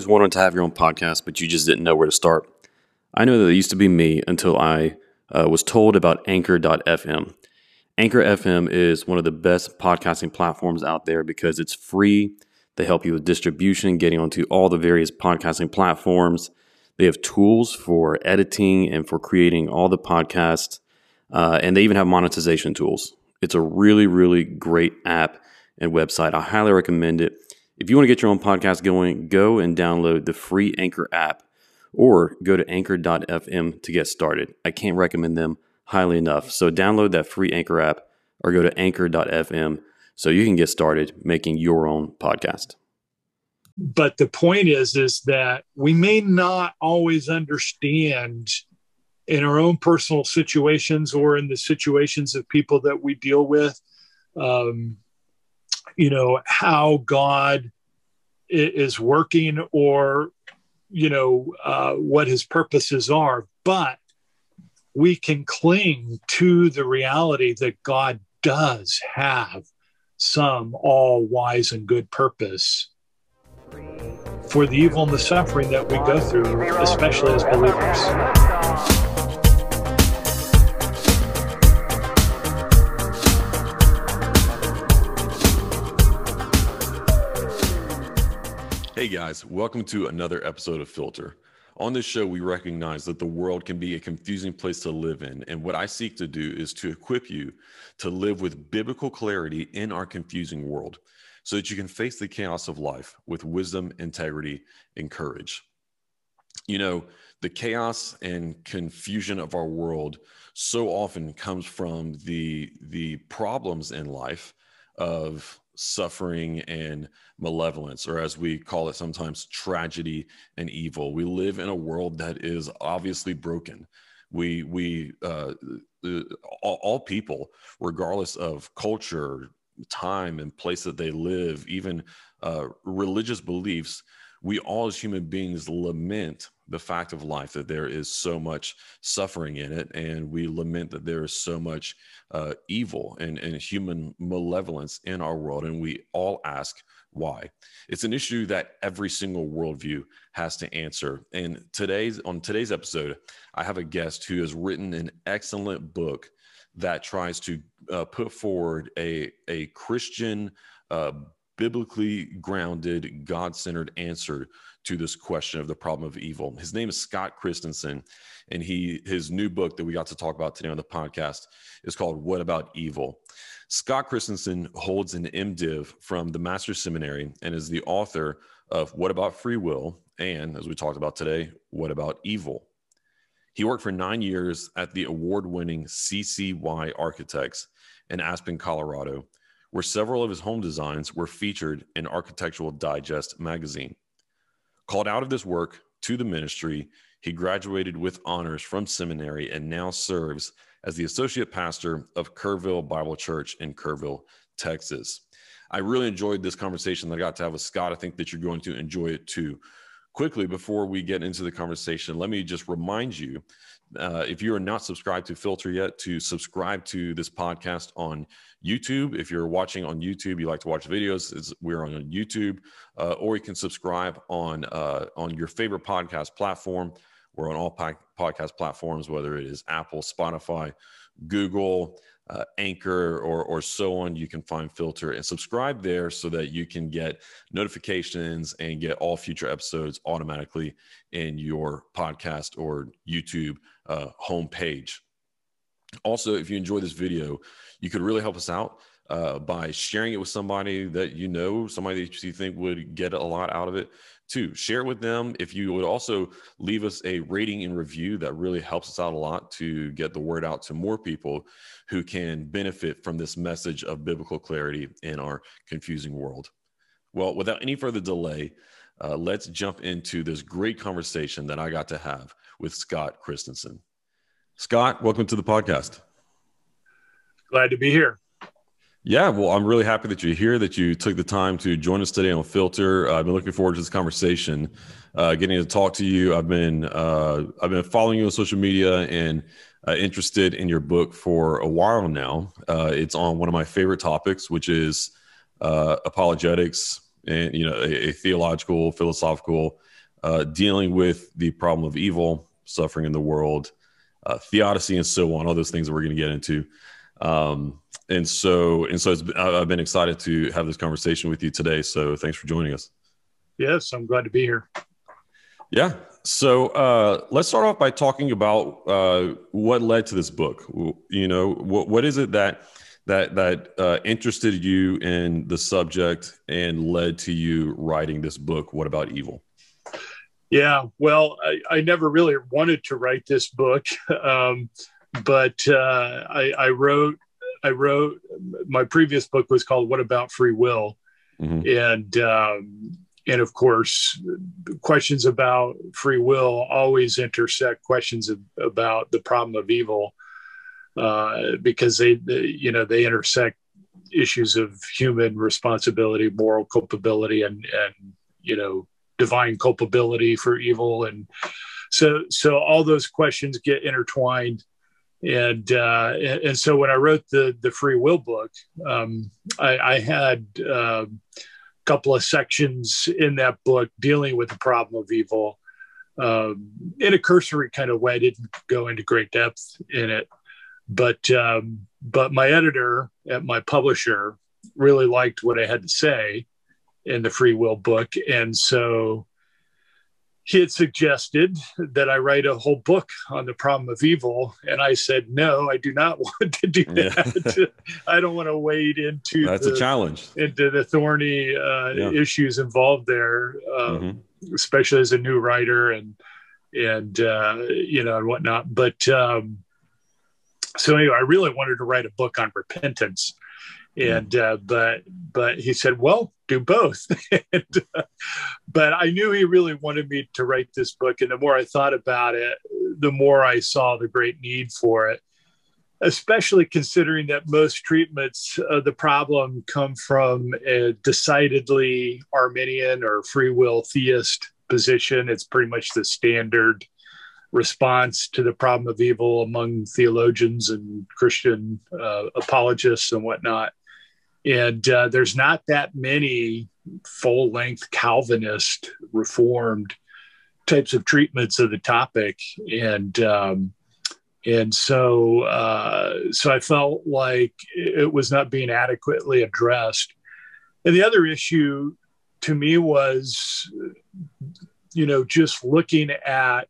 just wanted to have your own podcast, but you just didn't know where to start. I know that it used to be me until I uh, was told about Anchor.fm. Anchor FM is one of the best podcasting platforms out there because it's free. They help you with distribution, getting onto all the various podcasting platforms. They have tools for editing and for creating all the podcasts, uh, and they even have monetization tools. It's a really, really great app and website. I highly recommend it. If you want to get your own podcast going, go and download the free Anchor app or go to anchor.fm to get started. I can't recommend them highly enough. So download that free Anchor app or go to anchor.fm so you can get started making your own podcast. But the point is is that we may not always understand in our own personal situations or in the situations of people that we deal with um, you know how god is working or you know uh, what his purposes are but we can cling to the reality that god does have some all wise and good purpose for the evil and the suffering that we go through especially as believers Hey guys, welcome to another episode of Filter. On this show, we recognize that the world can be a confusing place to live in. And what I seek to do is to equip you to live with biblical clarity in our confusing world so that you can face the chaos of life with wisdom, integrity, and courage. You know, the chaos and confusion of our world so often comes from the, the problems in life of suffering and malevolence, or as we call it sometimes, tragedy and evil. We live in a world that is obviously broken. We, we, uh, uh, all, all people, regardless of culture, time, and place that they live, even uh, religious beliefs, we all as human beings lament the fact of life that there is so much suffering in it and we lament that there is so much uh, evil and, and human malevolence in our world and we all ask why it's an issue that every single worldview has to answer and today's on today's episode i have a guest who has written an excellent book that tries to uh, put forward a, a christian uh, biblically grounded, God centered answer to this question of the problem of evil. His name is Scott Christensen, and he his new book that we got to talk about today on the podcast is called What About Evil. Scott Christensen holds an MDiv from the Master's Seminary and is the author of What About Free Will and, as we talked about today, What About Evil. He worked for nine years at the award winning CCY Architects in Aspen, Colorado, where several of his home designs were featured in Architectural Digest magazine. Called out of this work to the ministry, he graduated with honors from seminary and now serves as the associate pastor of Kerrville Bible Church in Kerrville, Texas. I really enjoyed this conversation that I got to have with Scott. I think that you're going to enjoy it too. Quickly, before we get into the conversation, let me just remind you uh, if you are not subscribed to Filter yet, to subscribe to this podcast on YouTube. If you're watching on YouTube, you like to watch videos, we're on YouTube, uh, or you can subscribe on uh, on your favorite podcast platform. We're on all podcast platforms, whether it is Apple, Spotify, Google, uh, Anchor, or, or so on. You can find Filter and subscribe there so that you can get notifications and get all future episodes automatically in your podcast or YouTube uh, homepage. Also, if you enjoy this video, you could really help us out uh, by sharing it with somebody that you know, somebody that you think would get a lot out of it. Two, share it with them. If you would also leave us a rating and review, that really helps us out a lot to get the word out to more people who can benefit from this message of biblical clarity in our confusing world. Well, without any further delay, uh, let's jump into this great conversation that I got to have with Scott Christensen. Scott, welcome to the podcast. Glad to be here. Yeah, well, I'm really happy that you're here, that you took the time to join us today on Filter. Uh, I've been looking forward to this conversation, uh, getting to talk to you. I've been uh, I've been following you on social media and uh, interested in your book for a while now. Uh, it's on one of my favorite topics, which is apologetics, and you know a, a theological, philosophical, dealing with the problem of evil, suffering in the world, theodicy, and so on. All those things that we're going to get into. Um, and so and so I've been excited to have this conversation with you today. So thanks for joining us. Yes, I'm glad to be here. Yeah. So uh, let's start off by talking about uh, what led to this book. You know, what, what is it that that that uh, interested you in the subject and led to you writing this book? What about evil? Yeah, well, I, I never really wanted to write this book, um, but uh, I, I, wrote. I wrote my previous book was called "What About Free Will," mm-hmm. and um, and of course, questions about free will always intersect questions of, about the problem of evil uh, because they, they, you know, they intersect issues of human responsibility, moral culpability, and and you know, divine culpability for evil, and so so all those questions get intertwined. And, uh, and, so when I wrote the the free will book, um, I, I had uh, a couple of sections in that book dealing with the problem of evil um, in a cursory kind of way. I didn't go into great depth in it, but um, but my editor at my publisher really liked what I had to say in the free will book, and so he had suggested that I write a whole book on the problem of evil. And I said, no, I do not want to do that. Yeah. I don't want to wade into that's the, a challenge into the thorny uh, yeah. issues involved there, um, mm-hmm. especially as a new writer and, and, uh, you know, and whatnot. But, um, so anyway, I really wanted to write a book on repentance and uh, but but he said well do both. And, uh, but i knew he really wanted me to write this book and the more i thought about it the more i saw the great need for it especially considering that most treatments of the problem come from a decidedly arminian or free will theist position. It's pretty much the standard response to the problem of evil among theologians and Christian uh, apologists and whatnot and uh, there's not that many full length Calvinist reformed types of treatments of the topic, and um, and so uh, so I felt like it was not being adequately addressed. And the other issue to me was, you know, just looking at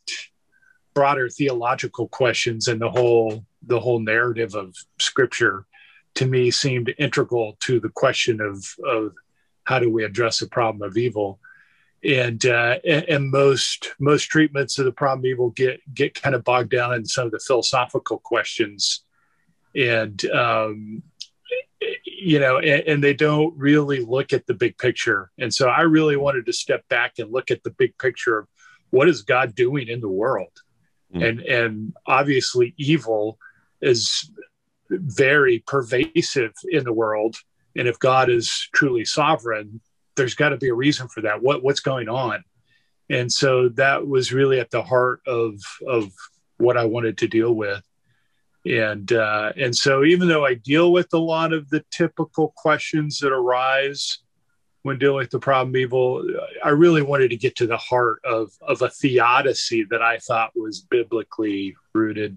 broader theological questions and the whole the whole narrative of Scripture to me seemed integral to the question of, of how do we address the problem of evil. And uh, and most most treatments of the problem of evil get get kind of bogged down in some of the philosophical questions. And um, you know and, and, they don't really look at the big picture. And so i really wanted to step back and look at the big picture of what is god doing in the world? Mm. and and obviously evil is very pervasive in the world. And if God is truly sovereign, there's got to be a reason for that. What what's going on? And so that was really at the heart of of what I wanted to deal with. And uh, and so even though I deal with a lot of the typical questions that arise when dealing with the problem evil, I really wanted to get to the heart of of a theodicy that I thought was biblically rooted.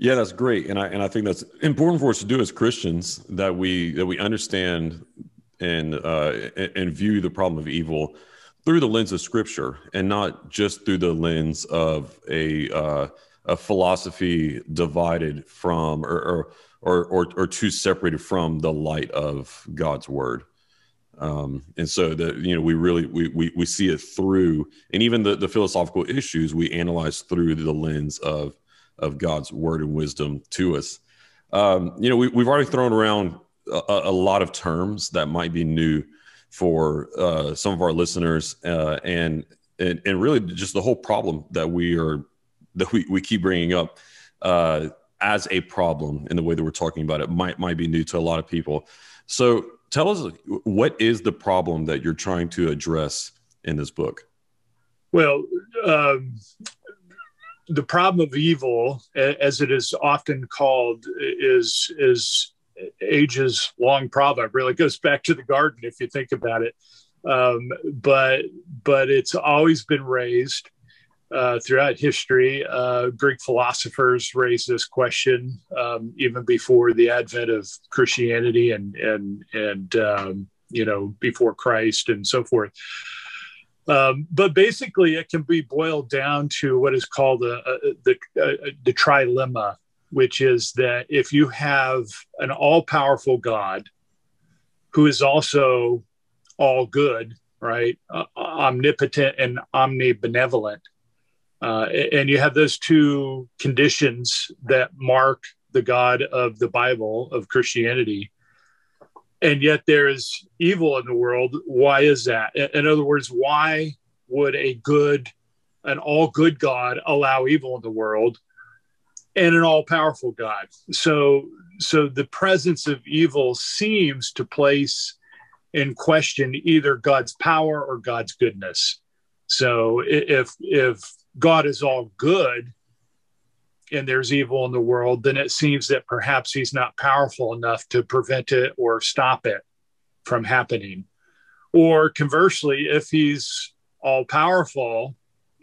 Yeah, that's great, and I and I think that's important for us to do as Christians that we that we understand and uh, and view the problem of evil through the lens of Scripture and not just through the lens of a uh, a philosophy divided from or or, or or or too separated from the light of God's Word. Um, and so that you know we really we, we we see it through and even the, the philosophical issues we analyze through the lens of of God's word and wisdom to us. Um, you know, we, have already thrown around a, a, lot of terms that might be new for uh, some of our listeners, uh, and, and and really just the whole problem that we are that we, we keep bringing up uh, as a problem in the way that we're talking about it might might be new to a lot of people. So tell us what is the problem that you're trying to address in this book? Well, um, the problem of evil, as it is often called, is is ages long proverb. Really goes back to the garden if you think about it. Um, but but it's always been raised uh, throughout history. Uh, Greek philosophers raised this question um, even before the advent of Christianity and and and um, you know before Christ and so forth. Um, but basically, it can be boiled down to what is called a, a, the a, the trilemma, which is that if you have an all-powerful God who is also all good, right, uh, omnipotent and omnibenevolent, uh, and you have those two conditions that mark the God of the Bible of Christianity and yet there is evil in the world. Why is that? In other words, why would a good, an all good God allow evil in the world and an all powerful God? So, so the presence of evil seems to place in question either God's power or God's goodness. So if if God is all good, and there's evil in the world, then it seems that perhaps he's not powerful enough to prevent it or stop it from happening. Or conversely, if he's all powerful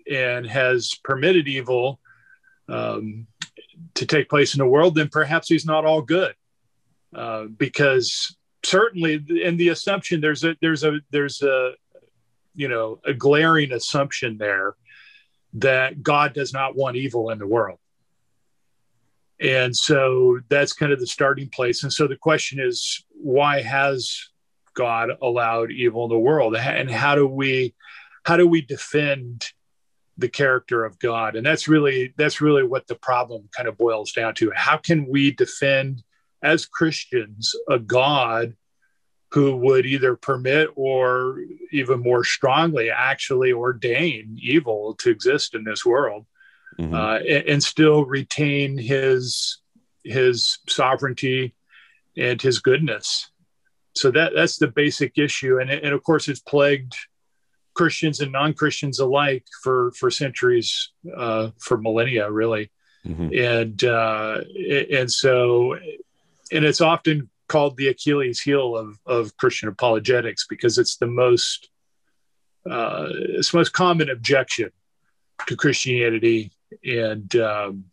and has permitted evil um, to take place in the world, then perhaps he's not all good. Uh, because certainly in the assumption there's a there's a there's a you know a glaring assumption there that God does not want evil in the world and so that's kind of the starting place. And so the question is, why has God allowed evil in the world? And how do we how do we defend the character of God? And that's really that's really what the problem kind of boils down to. How can we defend as Christians a God who would either permit or even more strongly actually ordain evil to exist in this world? Mm-hmm. uh, and, and, still retain his his sovereignty and his goodness. So that that's the basic issue, and and of course it's plagued Christians and non Christians alike for for centuries, uh, for millennia, really, mm-hmm. and uh, and so and it's often called the Achilles heel of of Christian apologetics because it's the most uh, it's the most common objection to Christianity and um,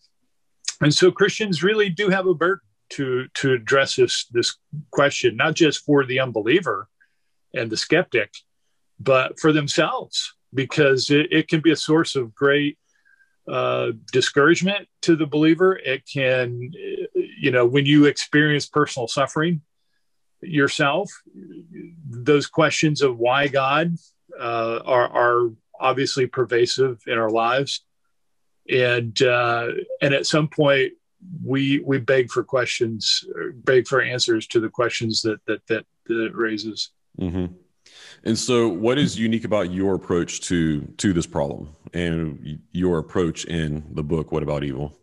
and so Christians really do have a burden to to address this this question, not just for the unbeliever and the skeptic, but for themselves, because it, it can be a source of great uh, discouragement to the believer. It can, you know, when you experience personal suffering yourself, those questions of why God uh, are, are obviously pervasive in our lives and uh, and at some point we we beg for questions, beg for answers to the questions that that that, that it raises. Mm-hmm. And so, what is unique about your approach to to this problem and your approach in the book? What about evil?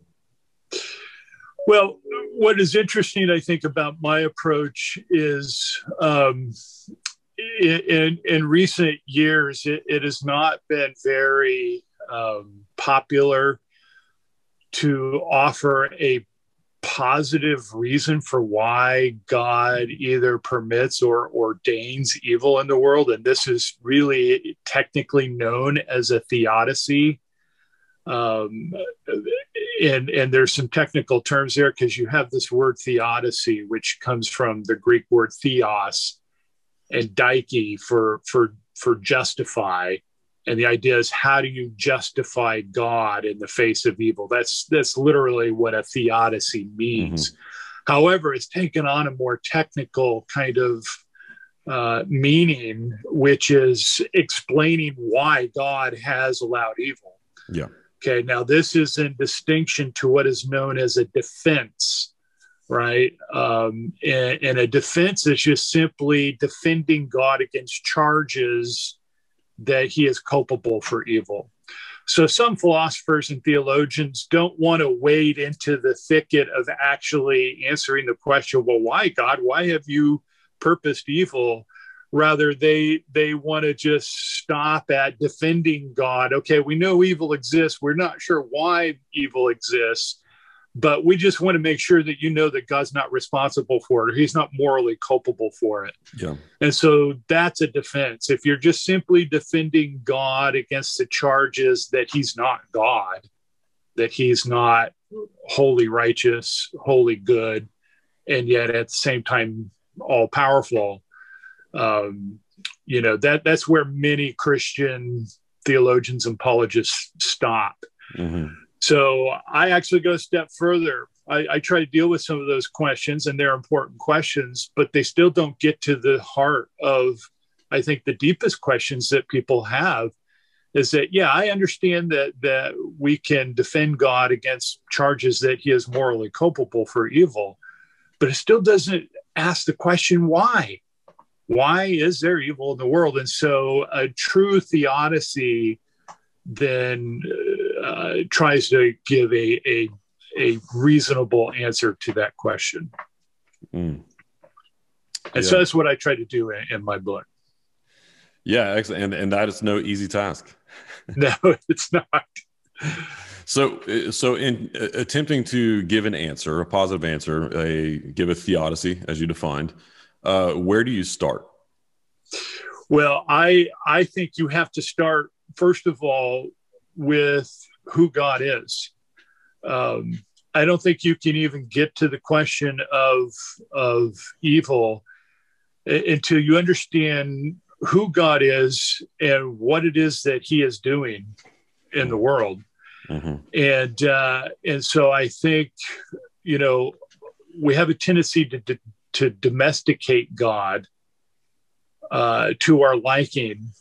Well, what is interesting, I think, about my approach is um, in in recent years, it, it has not been very um, popular to offer a positive reason for why God either permits or ordains evil in the world. And this is really technically known as a theodicy. Um, and, and there's some technical terms there because you have this word theodicy, which comes from the Greek word theos and dike for, for, for justify and the idea is how do you justify god in the face of evil? That's that's literally what a theodicy means. Mm-hmm. however it's taken on a more technical kind of uh, meaning which is explaining why god has allowed evil. Yeah. Okay now this is in distinction to what is known as a defense right? Um, and, and a defense is just simply defending god against charges that he is culpable for evil. So some philosophers and theologians don't want to wade into the thicket of actually answering the question, well, why God? Why have you purposed evil? Rather, they they want to just stop at defending God. Okay, we know evil exists. We're not sure why evil exists, but we just want to make sure that you know that God's not responsible for it or he's not morally culpable for it. Yeah. And so that's a defense. If you're just simply defending God against the charges that he's not God, that he's not wholly righteous, wholly good, and yet at the same time all powerful, um, you know, that that's where many Christian theologians and apologists stop. Mm-hmm so I actually go a step further. I, I, try to deal with some of those questions, and they're important questions, but they still don't get to the heart of, I think, the deepest questions that people have. Is that yeah, I understand that that we can defend God against charges that He is morally culpable for evil, but it still doesn't ask the question why. Why is there evil in the world? And so, a true theodicy then uh, tries to give a, a, a reasonable answer to that question. Mm. And yeah. so that's what I try to do in, in my book. Yeah, excellent. And, and that is no easy task. no, it's not. So, uh, so in uh, attempting to give an answer, a positive answer, a give a theodicy as you defined, uh, where do you start? Well, I I think you have to start first of all with who God is. Um, I don't think you can even get to the question of of evil until you understand who God is and what it is that He is doing in the world. Mm-hmm. And uh, and so I think you know we have a tendency to to domesticate God uh, to our liking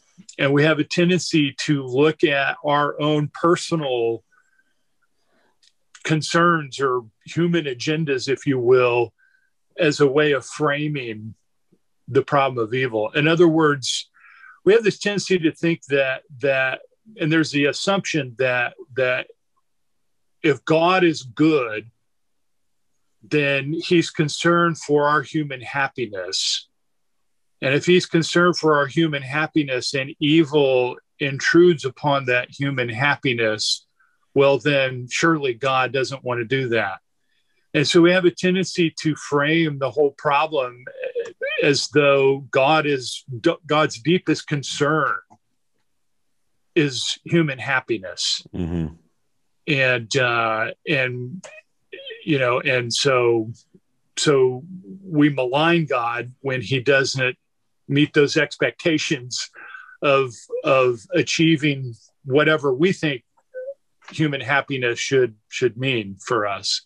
and we have a tendency to look at our own personal concerns or human agendas, if you will, as a way of framing the problem of evil. In other words, we have this tendency to think that that and there's the assumption that that if God is good, then he's concerned for our human happiness and if he's concerned for our human happiness and evil intrudes upon that human happiness, well, then surely God doesn't want to do that. And so we have a tendency to frame the whole problem as though God is God's deepest concern is human happiness. Mm-hmm. And uh, and you know, and so so we malign God when he doesn't meet those expectations of of achieving whatever we think human happiness should should mean for us.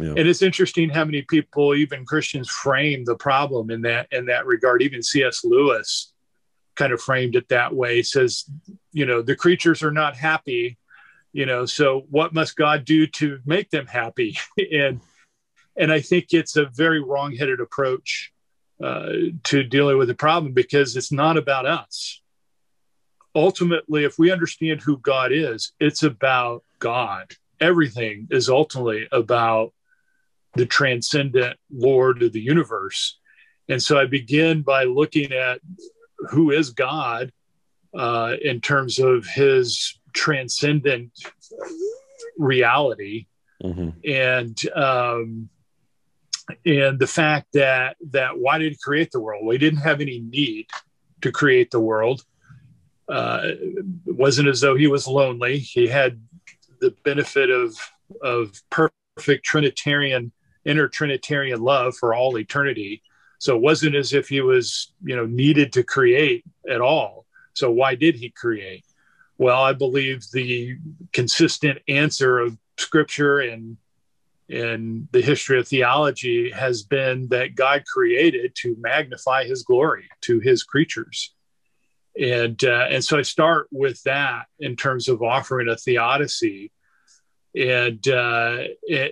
Yeah. And it's interesting how many people, even Christians, frame the problem in that in that regard. Even C.S. Lewis kind of framed it that way. He says, you know, the creatures are not happy, you know, so what must God do to make them happy? and and I think it's a very wrong-headed approach uh, to dealing with the problem because it's not about us. Ultimately, if we understand who God is, it's about God. Everything is ultimately about the transcendent Lord of the universe. And so I begin by looking at who is God uh, in terms of his transcendent reality. Mm-hmm. And um, and the fact that that why did he create the world? Well, he didn't have any need to create the world. Uh, it wasn't as though he was lonely. He had the benefit of of perfect Trinitarian inner Trinitarian love for all eternity. So it wasn't as if he was you know needed to create at all. So why did he create? Well, I believe the consistent answer of Scripture and in the history of theology has been that God created to magnify his glory to his creatures. And, uh, and so I start with that in terms of offering a theodicy. And, uh,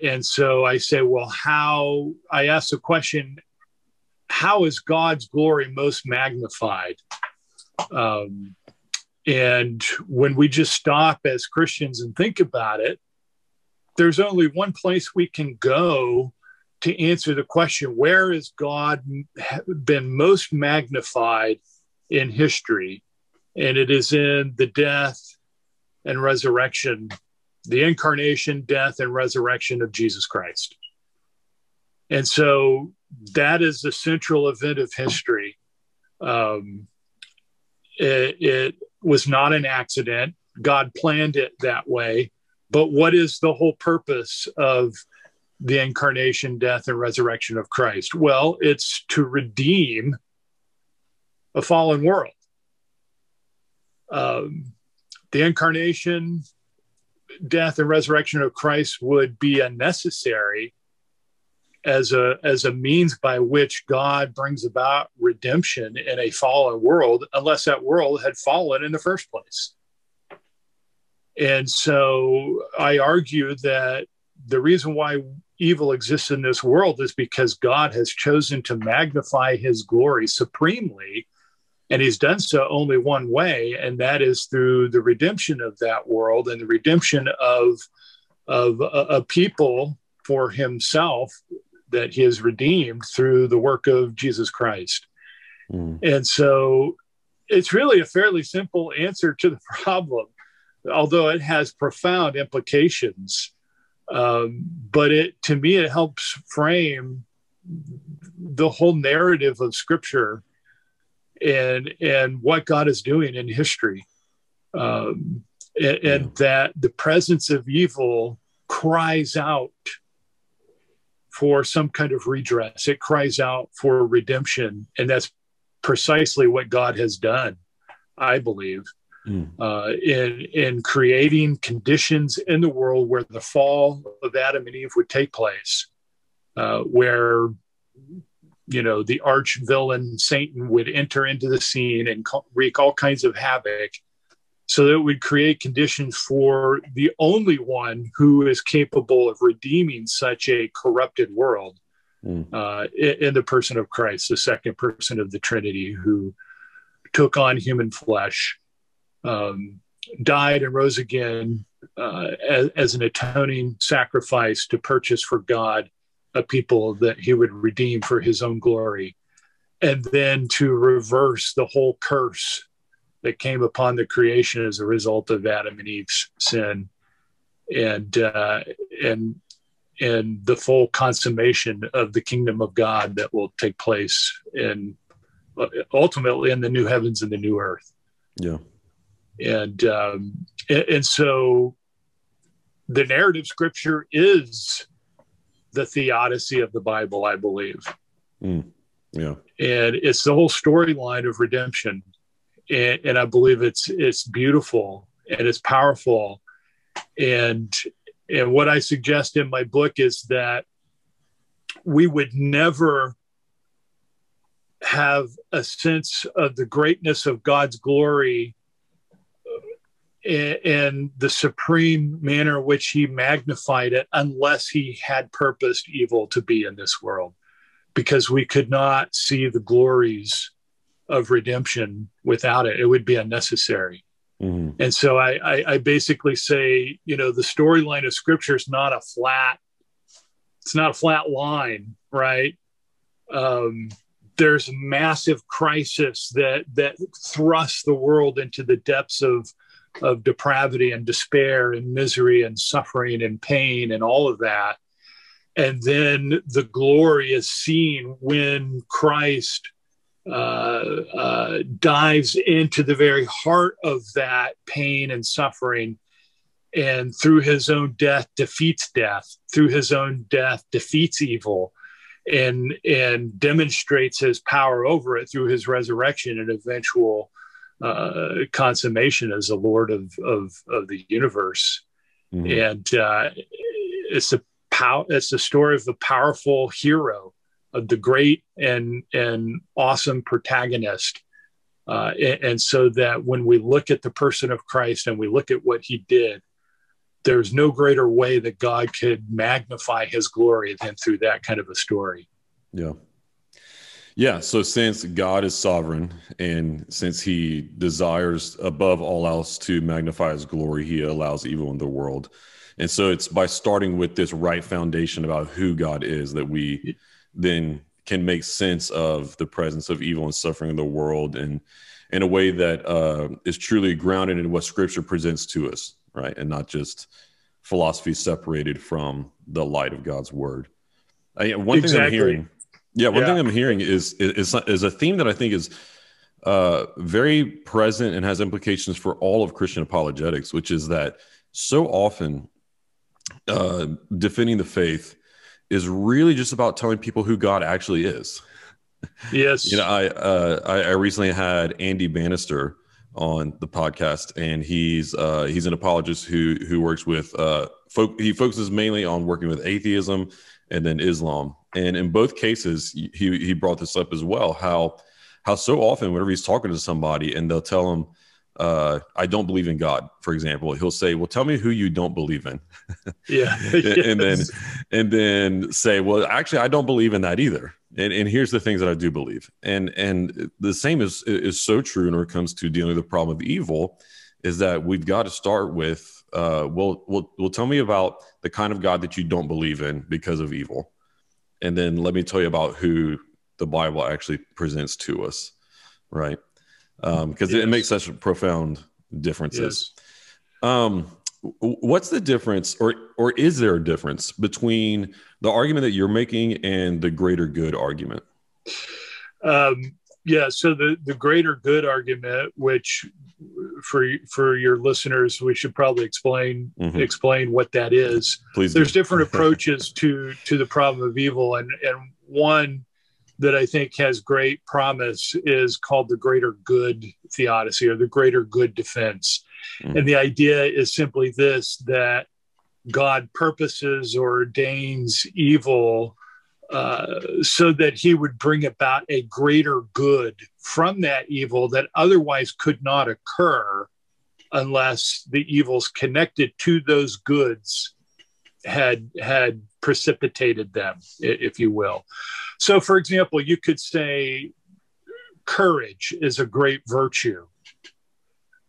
and so I say, well, how, I ask the question, how is God's glory most magnified? Um, and when we just stop as Christians and think about it, there's only one place we can go to answer the question where has God been most magnified in history? And it is in the death and resurrection the incarnation, death, and resurrection of Jesus Christ. And so that is the central event of history. Um, it, it was not an accident. God planned it that way. But what is the whole purpose of the incarnation, death, and resurrection of Christ? Well, it's to redeem a fallen world. Um, the incarnation, death, and resurrection of Christ would be unnecessary as a as a means by which God brings about redemption in a fallen world, unless that world had fallen in the first place. And so I argue that the reason why evil exists in this world is because God has chosen to magnify his glory supremely. And he's done so only one way, and that is through the redemption of that world and the redemption of, of a, a people for himself that he has redeemed through the work of Jesus Christ. Mm. And so it's really a fairly simple answer to the problem although it has profound implications. Um, but it to me it helps frame the whole narrative of Scripture and and what God is doing in history, um, and, and that the presence of evil cries out for some kind of redress. It cries out for redemption, and that's precisely what God has done, I believe mm. uh, in in creating conditions in the world where the fall of Adam and Eve would take place, uh, where you know the arch villain Satan would enter into the scene and wreak all kinds of havoc. So that it would create conditions for the only one who is capable of redeeming such a corrupted world, mm. uh, in, in the person of Christ, the second person of the Trinity, who took on human flesh um, died and rose again uh, as, as, an atoning sacrifice to purchase for God a people that he would redeem for his own glory, and then to reverse the whole curse that came upon the creation as a result of Adam and Eve's sin, and uh, and and the full consummation of the kingdom of God that will take place in ultimately in the new heavens and the new earth. Yeah and um, and so the narrative scripture is the theodicy of the Bible, I believe. Mm, yeah, and it's the whole storyline of redemption, and, and I believe it's it's beautiful and it's powerful, and and what I suggest in my book is that we would never have a sense of the greatness of God's glory in the supreme manner in which he magnified it unless he had purposed evil to be in this world. Because we could not see the glories of redemption without it. It would be unnecessary. Mm-hmm. and so I, I, I basically say you know the storyline of scripture is not a flat it's not a flat line right? Um, there's massive crisis that that thrusts the world into the depths of of depravity and despair and misery and suffering and pain and all of that. And then the glory is seen when Christ uh, uh, dives into the very heart of that pain and suffering. And through his own death, defeats death, through his own death, defeats evil. And, and demonstrates his power over it through his resurrection and eventual uh, consummation as the Lord of of, of the universe, mm-hmm. and uh, it's a pow- it's the story of the powerful hero of the great and and awesome protagonist. Uh, and, and so that when we look at the person of Christ and we look at what he did, there's no greater way that God could magnify his glory than through that kind of a story. Yeah. Yeah. So since God is sovereign and since he desires above all else to magnify his glory, he allows evil in the world. And so it's by starting with this right foundation about who God is that we then can make sense of the presence of evil and suffering in the world and in a way that uh, is truly grounded in what scripture presents to us, right? And not just philosophy separated from the light of God's word. I, one Exactly. thing I'm hearing, yeah, one Yeah. thing I'm hearing is, is is a theme that I think is uh, very present and has implications for all of Christian apologetics, which is that so often uh, defending the faith is really just about telling people who God actually is. Yes. You know, I, uh, I I recently had Andy Bannister on the podcast, and he's uh, he's an apologist who who works with uh, folk. He focuses mainly on working with atheism and then Islam. And in both cases, he he brought this up as well. How how so often whenever he's talking to somebody and they'll tell him, uh, "I don't believe in God," for example, he'll say, "Well, tell me who you don't believe in." yeah. and then and then say, well, actually, I don't believe in that either. And, and here's the things that I do believe. And and the same is is so true when it comes to dealing with the problem of evil, is that we've got to start with, uh, well, well, well, tell me about the kind of God that you don't believe in because of evil, and then let me tell you about who the Bible actually presents to us, right? Because it Yes. makes such profound differences. Yes. Um, what's the difference, or or is there a difference between the argument that you're making and the greater good argument? Um, yeah. So the the greater good argument, which for for your listeners, we should probably explain Mhm. explain what that is. Please. do. There's different approaches to to the problem of evil, and and one that I think has great promise is called the greater good theodicy or the greater good defense. Mhm. And the idea is simply this that God purposes or ordains evil uh, so that he would bring about a greater good from that evil that otherwise could not occur unless the evils connected to those goods had had precipitated them if you will. So for example you could say courage is a great virtue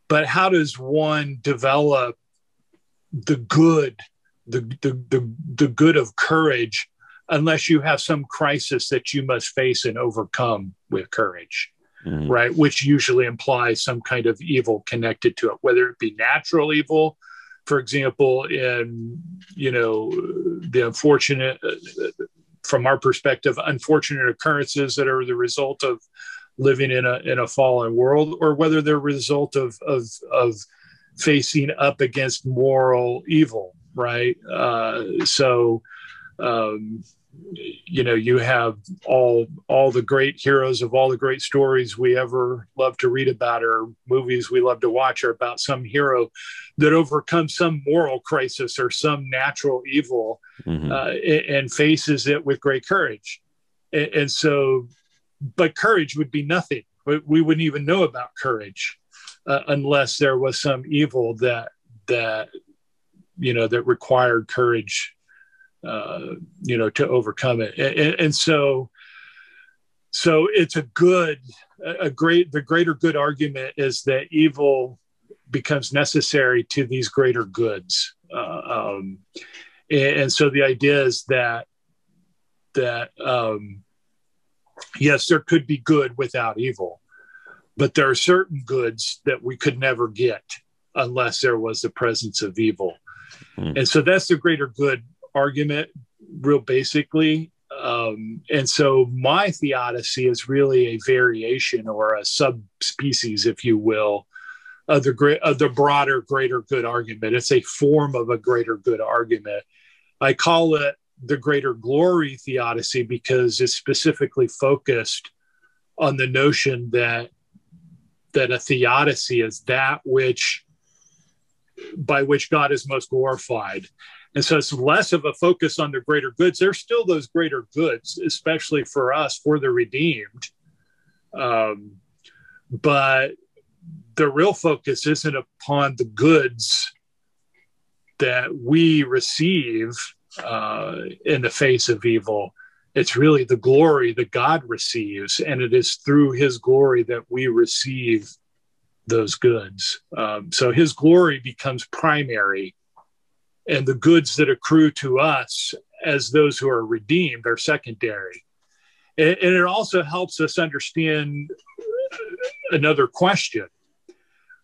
but how does one develop the good the, the, the, the good of courage unless you have some crisis that you must face and overcome with courage Mhm. right which usually implies some kind of evil connected to it whether it be natural evil for example in you know the unfortunate from our perspective unfortunate occurrences that are the result of living in a in a fallen world or whether they're a result of of of facing up against moral evil right uh so um you know you have all all the great heroes of all the great stories we ever love to read about or movies we love to watch are about some hero that overcomes some moral crisis or some natural evil Mhm. uh, and faces it with great courage and, and so but courage would be nothing we, we wouldn't even know about courage uh, unless there was some evil that that you know that required courage uh, you know to overcome it. And, and- so so it's a good a great the greater good argument is that evil becomes necessary to these greater goods. Uh, um, and, and so the idea is that that um, yes there could be good without evil but there are certain goods that we could never get unless there was the presence of evil. Hmm. and so that's the greater good argument real basically. Um, and so my theodicy is really a variation or a subspecies if you will of the great of the broader greater good argument. It's a form of a greater good argument. I call it the greater glory theodicy because it's specifically focused on the notion that that a theodicy is that which by which God is most glorified. And so it's less of a focus on the greater goods. There's still those greater goods, especially for us, for the redeemed. Um, but the real focus isn't upon the goods that we receive uh, in the face of evil. It's really the glory that God receives, and it is through His glory that we receive those goods. Um, so His glory becomes primary, and the goods that accrue to us as those who are redeemed are secondary. And, it also helps us understand another question,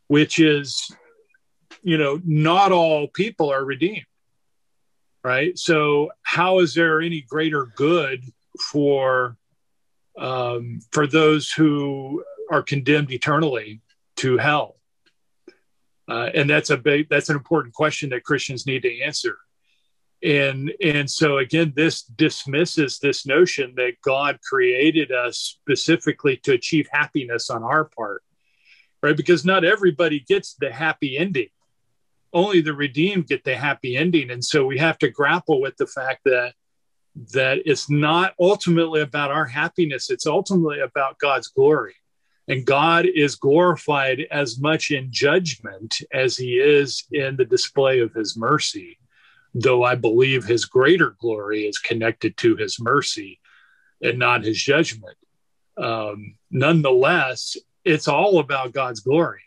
which is, you know, not all people are redeemed right? So, how is there any greater good for um, for those who are condemned eternally to hell? Uh, and that's a big that's an important question that Christians need to answer. And and so again, this dismisses this notion that God created us specifically to achieve happiness on our part, right? Because not everybody gets the happy ending. Only the redeemed get the happy ending, and so we have to grapple with the fact that that it's not ultimately about our happiness; it's ultimately about God's glory. And God is glorified as much in judgment as he is in the display of his mercy, though I believe his greater glory is connected to his mercy and not his judgment. Um, nonetheless, it's all about God's glory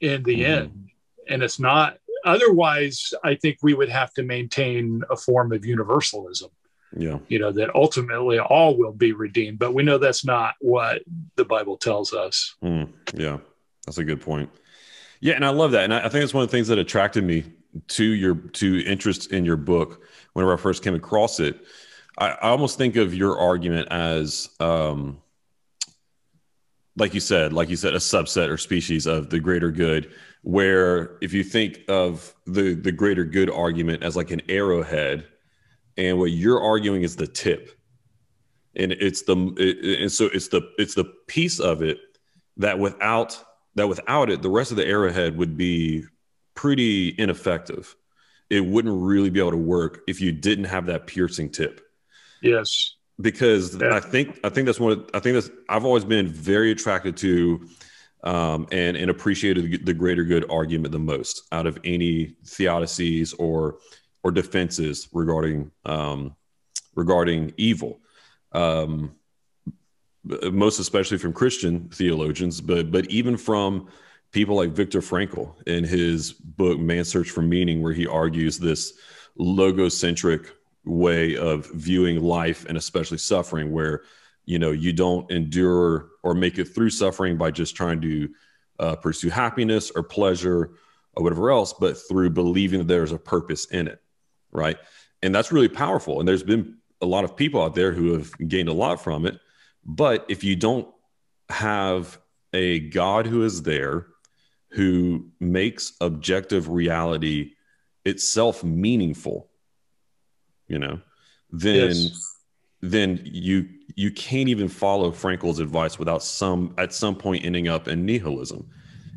in the mm-hmm. end. And it's not, otherwise, I think we would have to maintain a form of universalism yeah. you know that ultimately all will be redeemed but we know that's not what the bible tells us. Mm, yeah. That's a good point. Yeah and i love that and I, I think it's one of the things that attracted me to your to interest in your book whenever i first came across it. I, I almost think of your argument as um like you said like you said a subset or species of the greater good where if you think of the the greater good argument as like an arrowhead and what you're arguing is the tip. And it's the it, and so it's the it's the piece of it that without that without it the rest of the arrowhead would be pretty ineffective. It wouldn't really be able to work if you didn't have that piercing tip. Yes. Because yeah. i think i think that's one of, i think that's i've always been very attracted to um, and and appreciated the greater good argument the most out of any theodicies or or defenses regarding um, regarding evil, um, most especially from Christian theologians, but but even from people like Viktor Frankl in his book Man's Search for Meaning, where he argues this logocentric way of viewing life and especially suffering, where you know you don't endure or make it through suffering by just trying to uh, pursue happiness or pleasure or whatever else, but through believing that there's a purpose in it right? And that's really powerful. And there's been a lot of people out there who have gained a lot from it. But if you don't have a God who is there, who makes objective reality itself meaningful, you know, then yes. then you you can't even follow Frankl's advice without some at some point ending up in nihilism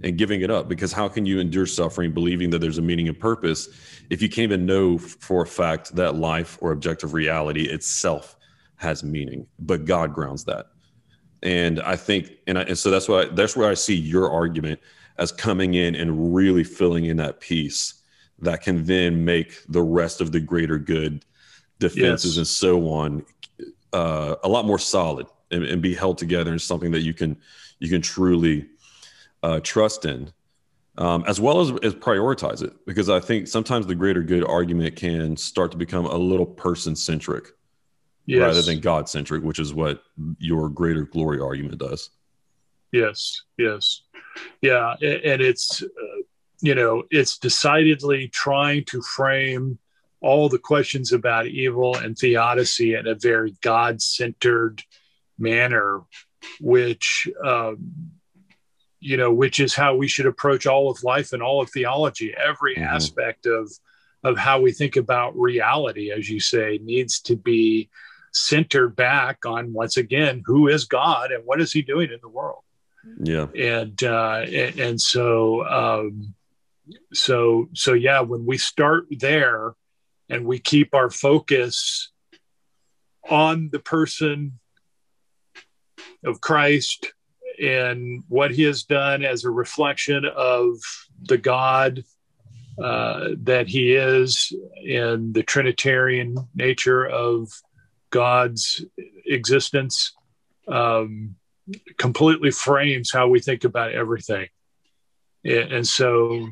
and giving it up because how can you endure suffering believing that there's a meaning and purpose if you can't even know for a fact that life or objective reality itself has meaning but god grounds that and i think and, I, and so that's why that's where i see your argument as coming in and really filling in that piece that can then make the rest of the greater good defenses yes. and so on uh, a lot more solid and, and be held together in something that you can you can truly uh, trust in, um, as well as, as prioritize it. Because I think sometimes the greater good argument can start to become a little person centric yes. rather than God centric, which is what your greater glory argument does. Yes, yes. Yeah. And it's, uh, you know, it's decidedly trying to frame all the questions about evil and theodicy in a very God centered manner, which um, you know, which is how we should approach all of life and all of theology. Every mm-hmm. aspect of of how we think about reality, as you say, needs to be centered back on once again who is God and what is He doing in the world. Yeah, and uh, and, and so um, so so yeah, when we start there and we keep our focus on the person of Christ and what he has done as a reflection of the God uh, that he is and the Trinitarian nature of God's existence um, completely frames how we think about everything. And so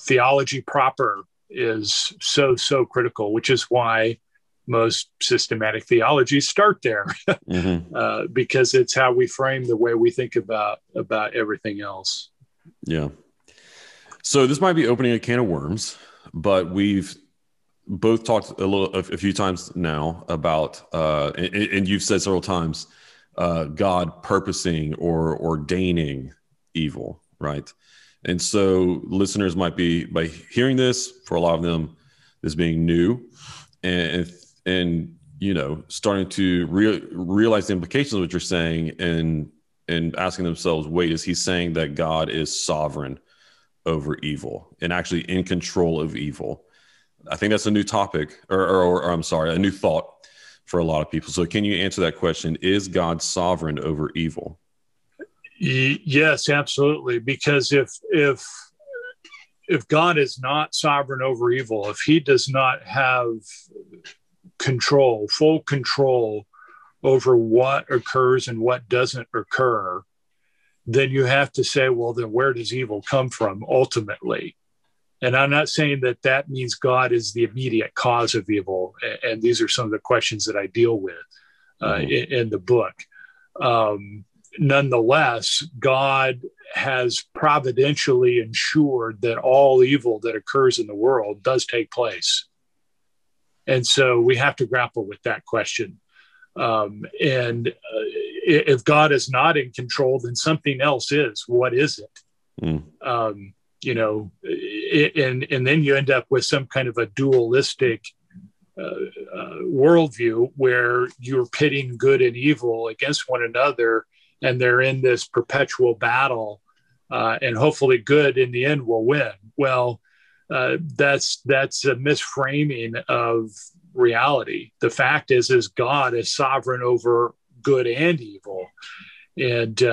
theology proper is so, so critical, which is why most systematic theologies start there mm-hmm. uh, because it's how we frame the way we think about about everything else yeah so this might be opening a can of worms but we've both talked a little, a, few times now about, uh, and, and you've said several times, uh, God purposing or ordaining evil, right? And so listeners might be by hearing this for a lot of them, this being new, and and you know starting to re- realize the implications of what you're saying, and and asking themselves, wait, is he saying that God is sovereign over evil and actually in control of evil? I think that's a new topic, or, or, or I'm sorry, a new thought for a lot of people. So, can you answer that question? Is God sovereign over evil? Yes, absolutely. Because if if if God is not sovereign over evil, if He does not have control, full control over what occurs and what doesn't occur, then you have to say, well, then where does evil come from ultimately? And I'm not saying that that means God is the immediate cause of evil. And these are some of the questions that I deal with uh, mm-hmm. in, in, the book. Um, nonetheless, God has providentially ensured that all evil that occurs in the world does take place. And so we have to grapple with that question. Um, and uh, if God is not in control, then something else is. What is it? Mm. Um, you know, and and then you end up with some kind of a dualistic uh, uh, worldview where you're pitting good and evil against one another, and they're in this perpetual battle, uh, and hopefully good in the end will win. Well, uh, that's that's a misframing of reality. The fact is, is God is sovereign over good and evil, and uh,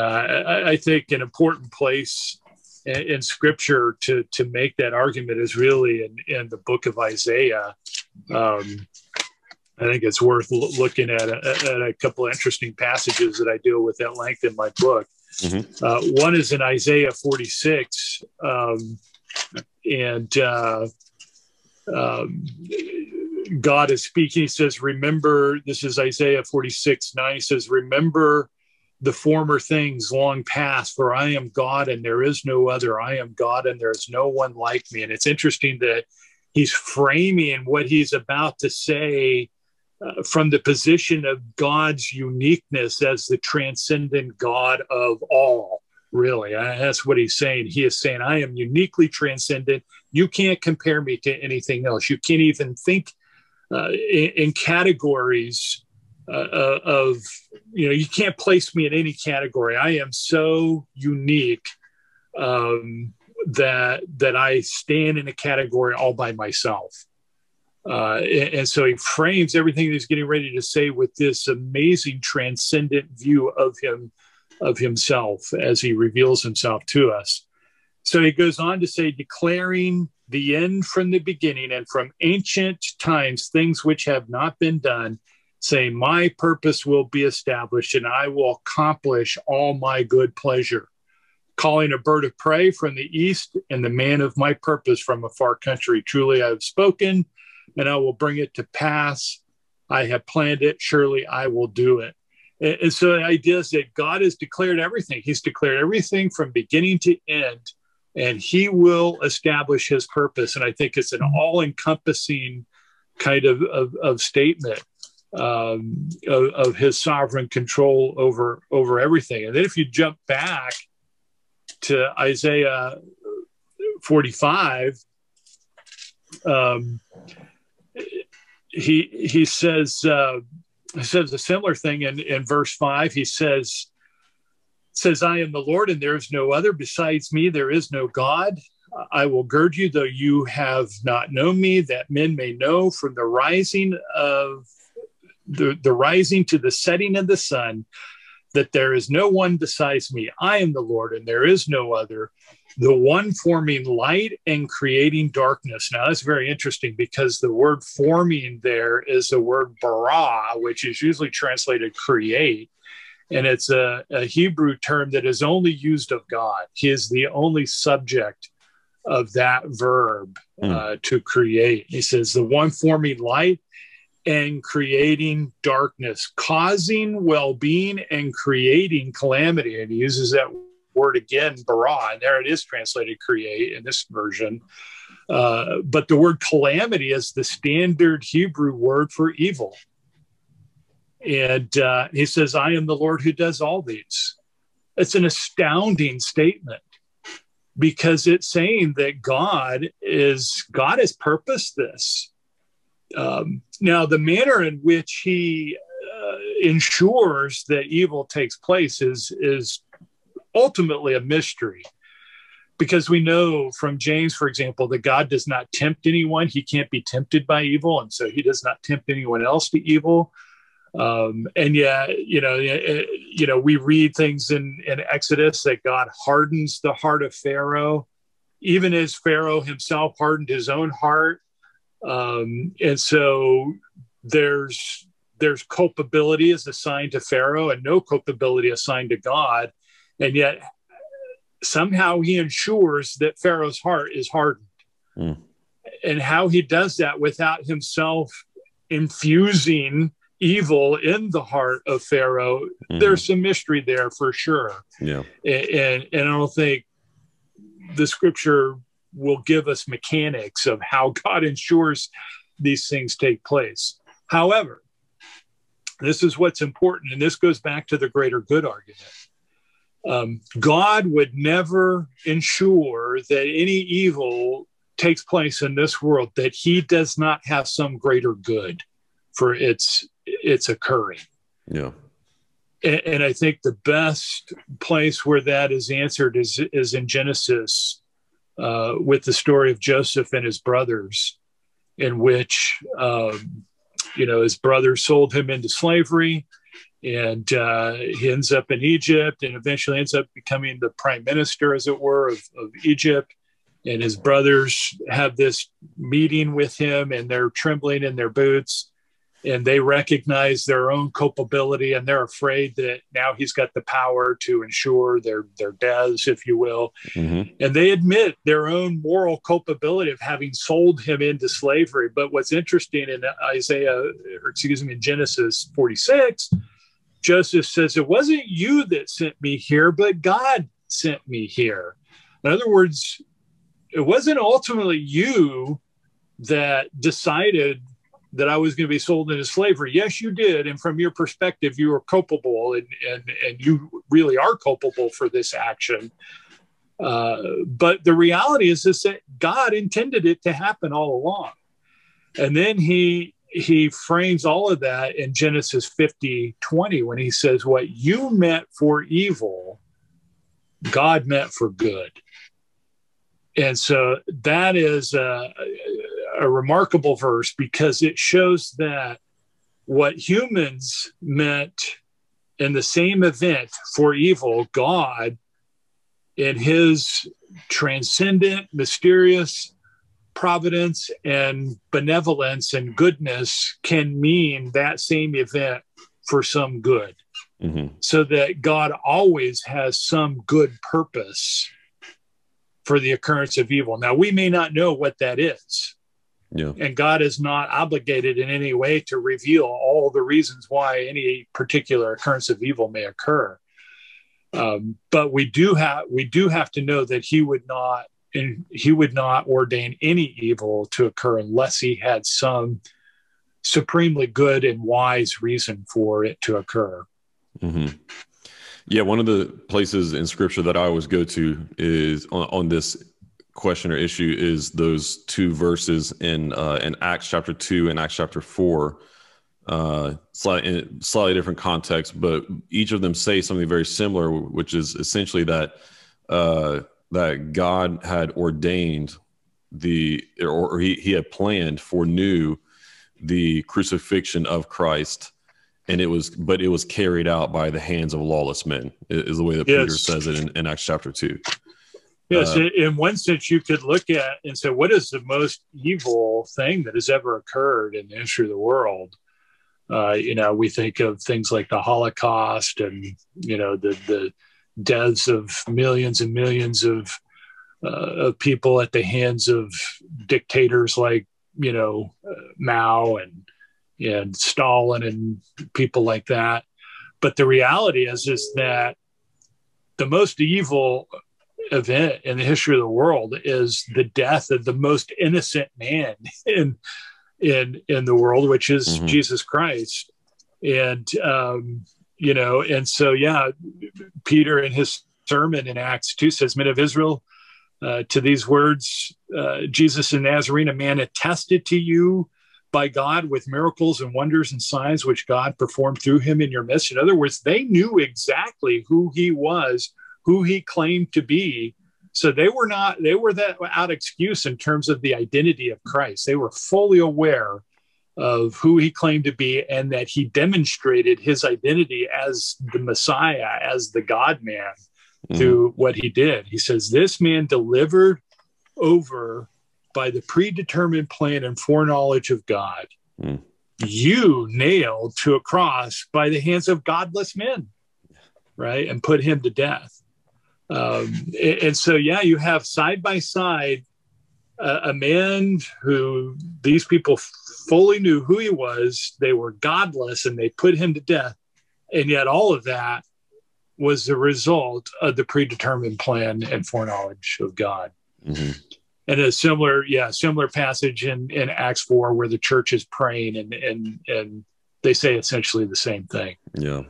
I, I think an important place in, in, Scripture to to make that argument is really in, in the book of Isaiah. Um, I think it's worth looking at a, at a couple of interesting passages that I deal with at length in my book. Mm-hmm. Uh, one is in Isaiah 46, um, and uh, um, God is speaking. He says, Remember, this is Isaiah 46 9. He says, Remember the former things long past, for I am God and there is no other. I am God and there is no one like me. And it's interesting that he's framing what he's about to say uh, from the position of God's uniqueness as the transcendent God of all. Really, that's what he's saying. He is saying, I am uniquely transcendent. You can't compare me to anything else. You can't even think uh, in, in, categories uh, uh, of you know you can't place me in any category. I am so unique um, that that I stand in a category all by myself. Uh, and, and, so he frames everything he's getting ready to say with this amazing transcendent view of him of himself as he reveals himself to us so he goes on to say declaring the end from the beginning and from ancient times, things which have not been done, saying, My purpose will be established and I will accomplish all my good pleasure. Calling a bird of prey from the east and the man of my purpose from a far country. Truly I have spoken and I will bring it to pass. I have planned it. Surely I will do it. And so the idea is that God has declared everything. He's declared everything from beginning to end and he will establish his purpose. And I think it's an mm-hmm. all encompassing kind of, of, of statement um, of, of, his sovereign control over, over everything. And then if you jump back to Isaiah 45, um, he, he says, uh, he says a similar thing in, in verse five. He says, says, I am the Lord, and there is no other. Besides me, there is no God. I will gird you, though you have not known me, that men may know from the rising of the, the rising to the setting of the sun that there is no one besides me. I am the Lord, and there is no other, the one forming light and creating darkness. Now, that's very interesting because the word forming there is the word bara, which is usually translated create and it's a, a, Hebrew term that is only used of God. He is the only subject of that verb mm. uh, to create. He says, the one forming light and creating darkness, causing well being and creating calamity. And he uses that word again, bara, and there it is translated create in this version. Uh, but the word calamity is the standard Hebrew word for evil. And uh, he says, I am the Lord who does all these. It's an astounding statement because it's saying that God is God has purposed this. Um, now, the manner in which He uh, ensures that evil takes place is is ultimately a mystery, because we know from James, for example, that God does not tempt anyone; He can't be tempted by evil, and so He does not tempt anyone else to evil. Um, and yeah, you know, you know, we read things in, in Exodus that God hardens the heart of Pharaoh, even as Pharaoh himself hardened his own heart. Um, and so there's there's culpability is assigned to Pharaoh and no culpability assigned to God, and yet somehow he ensures that Pharaoh's heart is hardened. Mm. And how he does that without himself infusing evil in the heart of Pharaoh, mm-hmm. there's some mystery there for sure. Yeah. And, and, and I don't think the scripture will give us mechanics of how God ensures these things take place. However, this is what's important, and this goes back to the greater good argument. Um, God would never ensure that any evil takes place in this world that he does not have some greater good for its it's occurring. Yeah. And, and, I think the best place where that is answered is, is in Genesis uh, with the story of Joseph and his brothers, in which, um, you know, his brothers sold him into slavery and uh, he ends up in Egypt and eventually ends up becoming the prime minister, as it were, of, of Egypt. And his brothers have this meeting with him and they're trembling in their boots and they recognize their own culpability and they're afraid that now he's got the power to ensure their their deaths if you will mm-hmm. and they admit their own moral culpability of having sold him into slavery but what's interesting in isaiah or excuse me in genesis 46 joseph says it wasn't you that sent me here but god sent me here in other words it wasn't ultimately you that decided that I was going to be sold into slavery. Yes, you did. And from your perspective, you were culpable and, and, and you really are culpable for this action. Uh, but the reality is, is that God intended it to happen all along. And then he he frames all of that in Genesis 50, 20, when he says, What you meant for evil, God meant for good. And so that is uh, a remarkable verse because it shows that what humans meant in the same event for evil, God, in his transcendent, mysterious providence and benevolence and goodness, can mean that same event for some good. Mm-hmm. So that God always has some good purpose for the occurrence of evil. Now, we may not know what that is. Yeah. And God is not obligated in any way to reveal all the reasons why any particular occurrence of evil may occur. Um, but we do have we do have to know that He would not and He would not ordain any evil to occur unless He had some supremely good and wise reason for it to occur. Mm-hmm. Yeah, one of the places in Scripture that I always go to is on, on this question or issue is those two verses in uh, in Acts chapter two and Acts chapter four. Uh, slightly, slightly different context, but each of them say something very similar, which is essentially that uh, that God had ordained the or, he, he had planned foreknew the crucifixion of Christ and it was but it was carried out by the hands of lawless men is the way that yes. Peter says it in, in Acts chapter 2 Yes, uh, in one sense, you could look at and say, what is the most evil thing that has ever occurred in the history of the world? Uh, you know, we think of things like the Holocaust and, you know, the, the deaths of millions and millions of, uh, of people at the hands of dictators like, you know, uh, Mao and, and Stalin and people like that. But the reality is, is that the most evil event in the history of the world is the death of the most innocent man in in in the world, which is mm-hmm. Jesus Christ. And um, you know, and so yeah, Peter in his sermon in Acts two says, "Men of Israel." Uh, to these words, uh, Jesus and Nazarene, a man attested to you by God with miracles and wonders and signs which God performed through him in your midst. In other words, they knew exactly who he was who he claimed to be. So they were not, they were that out excuse in terms of the identity of Christ. They were fully aware of who he claimed to be and that he demonstrated his identity as the Messiah, as the God man mm-hmm. through what he did. He says, This man delivered over by the predetermined plan and foreknowledge of God. Mm. You nailed to a cross by the hands of godless men, right? And put him to death. Um, and, and, so, yeah, you have side by side a man who these people fully knew who he was. They were godless and they put him to death. And yet, all of that was the result of the predetermined plan and foreknowledge of God. Mm-hmm. And a similar, yeah, similar passage in, in Acts 4 where the church is praying and, and, and they say essentially the same thing. Yeah.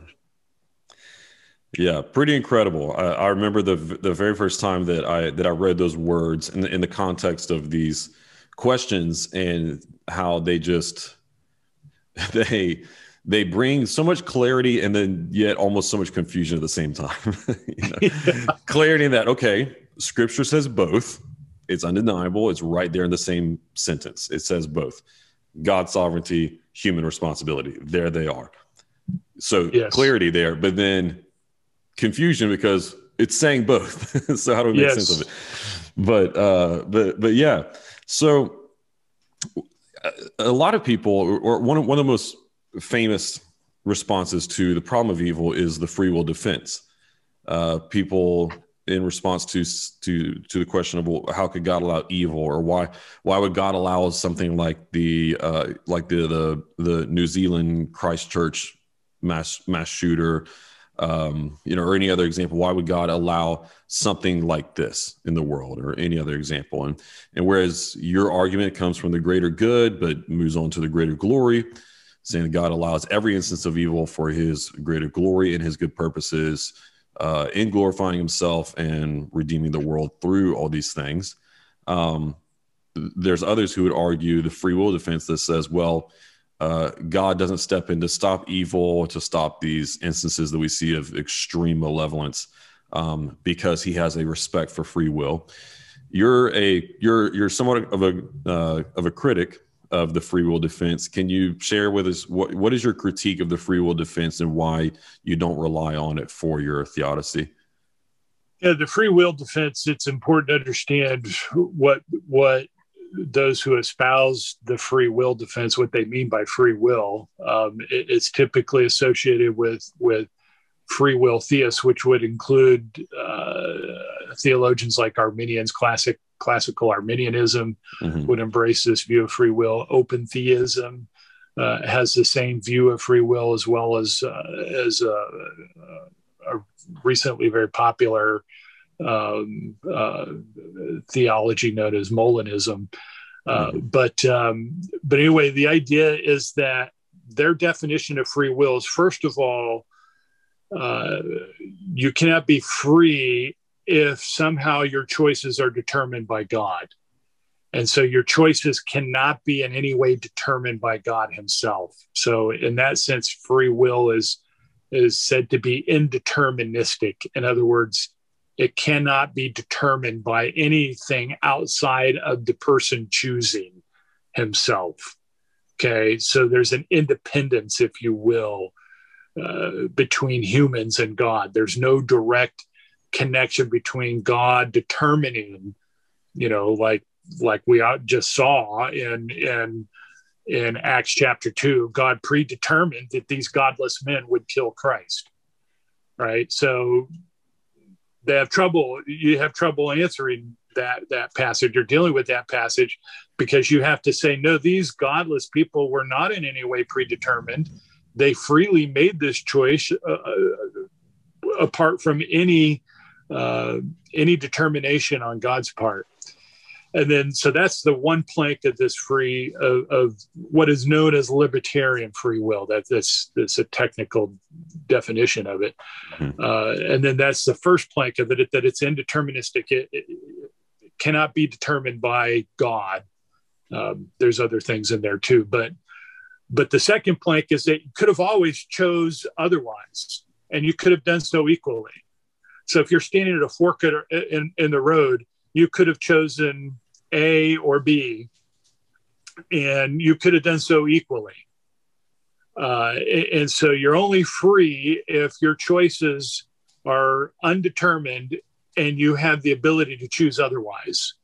Yeah, pretty incredible. I, I, remember the the very first time that I that I read those words in the, in the context of these questions and how they just they they bring so much clarity and then yet almost so much confusion at the same time. you. Clarity in that okay, Scripture says both. It's undeniable. It's right there in the same sentence. It says both. God's sovereignty, human responsibility. There they are. So yes. clarity there, but then confusion because it's saying both. so how do we make yes. sense of it? But uh, but but yeah. So a lot of people, or one of, one of the most famous responses to the problem of evil is the free will defense. Uh, people in response to to to the question of how could God allow evil, or why why would God allow something like the uh, like the the the New Zealand Christchurch mass mass shooter um, you know, or any other example, why would God allow something like this in the world or any other example? And, and whereas your argument comes from the greater good, but moves on to the greater glory, saying that God allows every instance of evil for his greater glory and his good purposes uh, in glorifying himself and redeeming the world through all these things. Um, there's others who would argue the free will defense that says, well, uh, God doesn't step in to stop evil, to stop these instances that we see of extreme malevolence, um, because He has a respect for free will. You're a you're you're somewhat of a uh, of a critic of the free will defense. Can you share with us what what is your critique of the free will defense and why you don't rely on it for your theodicy? Yeah, the free will defense. It's important to understand what what those who espouse the free will defense, what they mean by free will, um, it, it's typically associated with with free will theists, which would include uh, theologians like Arminians, classic classical Arminianism mm-hmm. would embrace this view of free will. Open theism uh, has the same view of free will, as well as uh, as a, a, recently very popular um, uh, theology known as Molinism. Uh, mm-hmm. But um, but anyway, the idea is that their definition of free will is first of all, uh, you cannot be free if somehow your choices are determined by God. And so your choices cannot be in any way determined by God Himself. So in that sense, free will is is said to be indeterministic. In other words, it cannot be determined by anything outside of the person choosing himself. Okay, so there's an independence, if you will, uh, between humans and God. There's no direct connection between God determining, you know, like like we just saw in in in Acts chapter two. God predetermined that these godless men would kill Christ, right? So they have trouble you have trouble answering that that passage or dealing with that passage because you have to say no these godless people were not in any way predetermined they freely made this choice uh, uh apart from any uh, any determination on God's part. And then, so that's the one plank of this free of, of what is known as libertarian free will. That, that's that's a technical definition of it. Mm-hmm. Uh, and then that's the first plank of it that it's indeterministic. It, it, it cannot be determined by God. Um, there's other things in there too, but but the second plank is that you could have always chose otherwise, and you could have done so equally. So if you're standing at a fork in, in the road, you could have chosen A or B, and you could have done so equally. Uh, and so you're only free if your choices are undetermined and you have the ability to choose otherwise.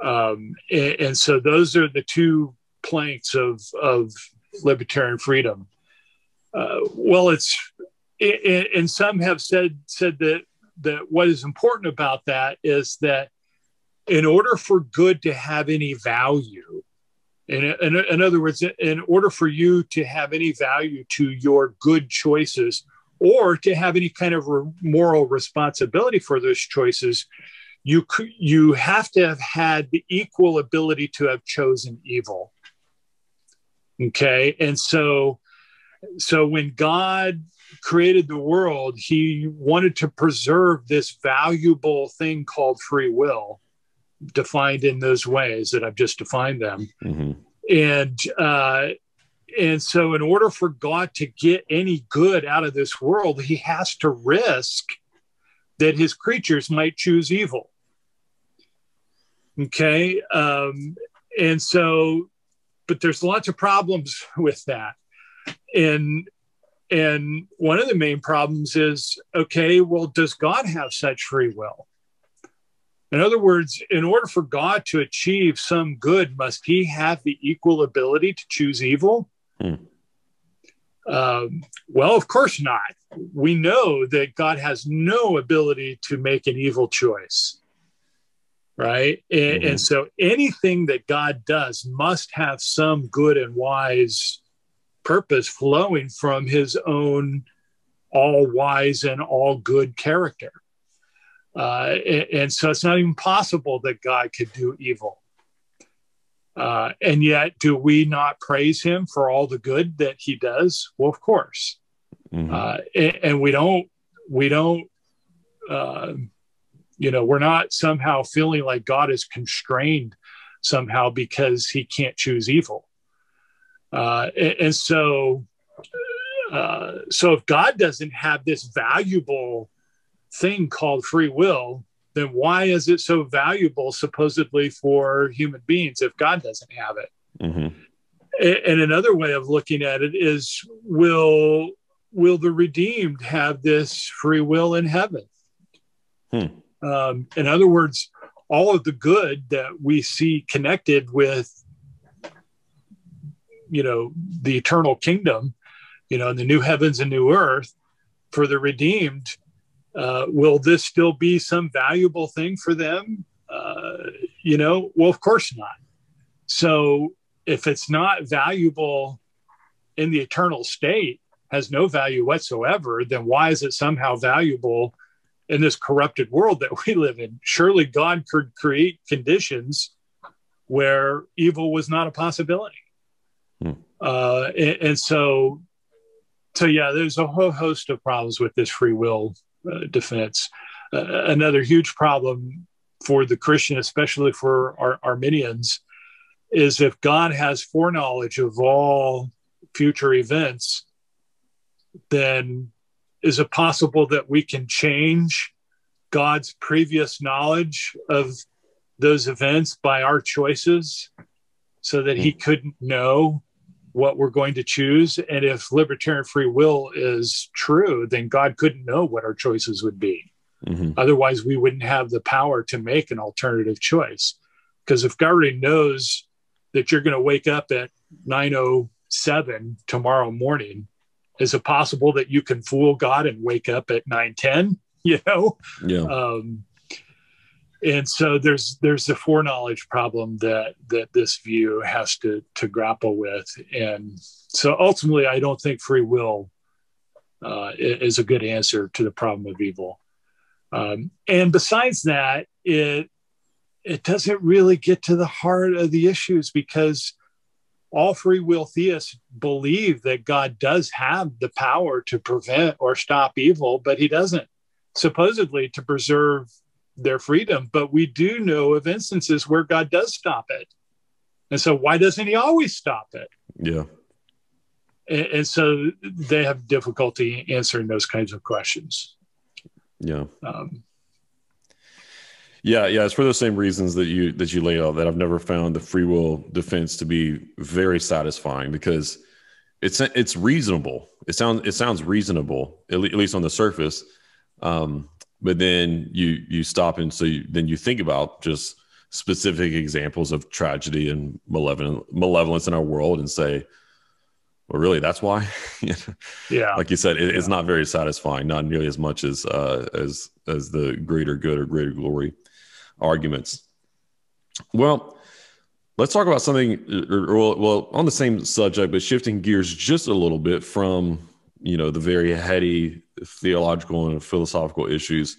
Um, and, and, so those are the two planks of, of libertarian freedom. Uh, well, it's and some have said said that that what is important about that is that in order for good to have any value, in, in, in other words, in order for you to have any value to your good choices or to have any kind of re- moral responsibility for those choices, you you have to have had the equal ability to have chosen evil. Okay, and so so when God created the world, he wanted to preserve this valuable thing called free will, defined in those ways that I've just defined them. Mm-hmm. And uh, and so, in order for God to get any good out of this world, he has to risk that his creatures might choose evil. Okay. Um, and so, but there's lots of problems with that. And and one of the main problems is okay, well, does God have such free will? In other words, in order for God to achieve some good, must he have the equal ability to choose evil? Hmm. Um, well, of course not. We know that God has no ability to make an evil choice, right? And, mm-hmm. and so anything that God does must have some good and wise purpose flowing from his own all wise and all good character. Uh, and, and, so it's not even possible that God could do evil. Uh, and yet, do we not praise him for all the good that he does? Well, of course. Mm-hmm. Uh, and, and, we don't, we don't, uh, you know, we're not somehow feeling like God is constrained somehow because he can't choose evil. Uh, and, and, so, uh, so if God doesn't have this valuable thing called free will, then why is it so valuable supposedly for human beings if God doesn't have it? Mm-hmm. And another way of looking at it is will will the redeemed have this free will in heaven? Hmm. Um, in other words, all of the good that we see connected with you know the eternal kingdom you know in the new heavens and new earth for the redeemed uh, will this still be some valuable thing for them? Uh, you know well of course not. So if it's not valuable in the eternal state has no value whatsoever then why is it somehow valuable in this corrupted world that we live in? Surely god could create conditions where evil was not a possibility. Hmm. Uh, and, and, so, so yeah, there's a whole host of problems with this free will defense. Uh, another huge problem for the Christian, especially for our Arminians, is if God has foreknowledge of all future events, then is it possible that we can change God's previous knowledge of those events by our choices so that he hmm. couldn't know what we're going to choose. And if libertarian free will is true, then God couldn't know what our choices would be. Mm-hmm. Otherwise, we wouldn't have the power to make an alternative choice. Because if God already knows that you're going to wake up at 907 tomorrow morning, is it possible that you can fool God and wake up at 910? You know? Yeah. Um, and so there's there's the foreknowledge problem that that this view has to to grapple with. And so ultimately i don't think free will uh, is a good answer to the problem of evil. Um, and besides that, it it doesn't really get to the heart of the issues because all free will theists believe that God does have the power to prevent or stop evil, but he doesn't. Supposedly to preserve their freedom. But we do know of instances where God does stop it. And so why doesn't he always stop it? Yeah. And, and so they have difficulty answering those kinds of questions. Yeah. Um, yeah, yeah, it's for those same reasons that you that you lay out that I've never found the free will defense to be very satisfying because it's it's reasonable. It sounds it sounds reasonable at, le- at least on the surface, um, but then you you stop and so you, then you think about just specific examples of tragedy and malevolent malevolence in our world and say, well, really, that's why. yeah, like you said, it, yeah. it's not very satisfying. Not nearly as much as uh, as as the greater good or greater glory arguments. Well, let's talk about something, or, or, well, on the same subject, but shifting gears just a little bit from you know the very heady theological and philosophical issues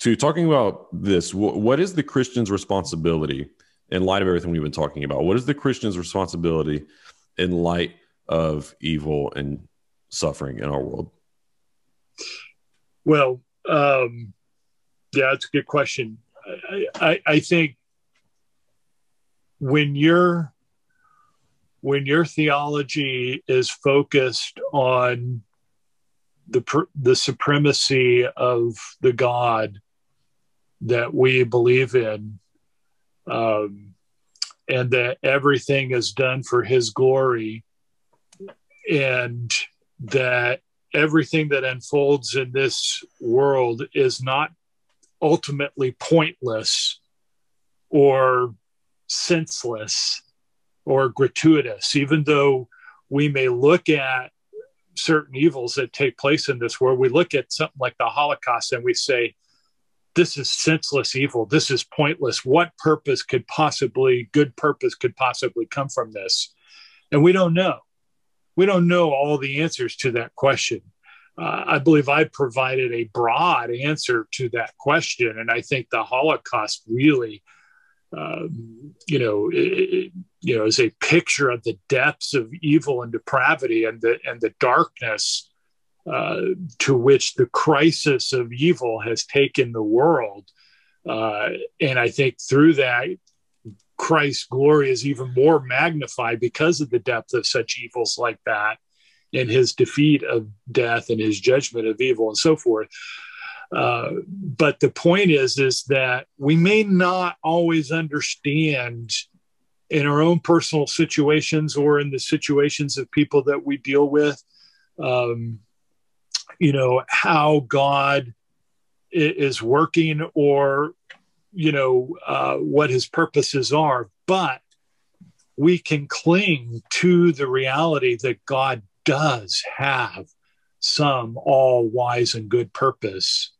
to talking about this. what is the Christian's responsibility in light of everything we've been talking about? What is the Christian's responsibility in light of evil and suffering in our world? Well, um, yeah, that's a good question. I, I think when your when your theology is focused on the the supremacy of the God that we believe in, um, and that everything is done for His glory, and that everything that unfolds in this world is not ultimately pointless or senseless or gratuitous, even though we may look at certain evils that take place in this world. We look at something like the Holocaust and we say, this is senseless evil. This is pointless. What purpose could possibly, good purpose could possibly come from this? And we don't know. We don't know all the answers to that question uh, I believe I provided a broad answer to that question, and I think the Holocaust really, um, you know, it, you know, is a picture of the depths of evil and depravity and the and the darkness uh, to which the crisis of evil has taken the world. Uh, and I think through that, Christ's glory is even more magnified because of the depth of such evils like that and his defeat of death and his judgment of evil and so forth. Uh, but the point is, is that we may not always understand in our own personal situations or in the situations of people that we deal with, um, you know, how God is working or, you know, uh, what his purposes are. But we can cling to the reality that God does have some all wise and good purpose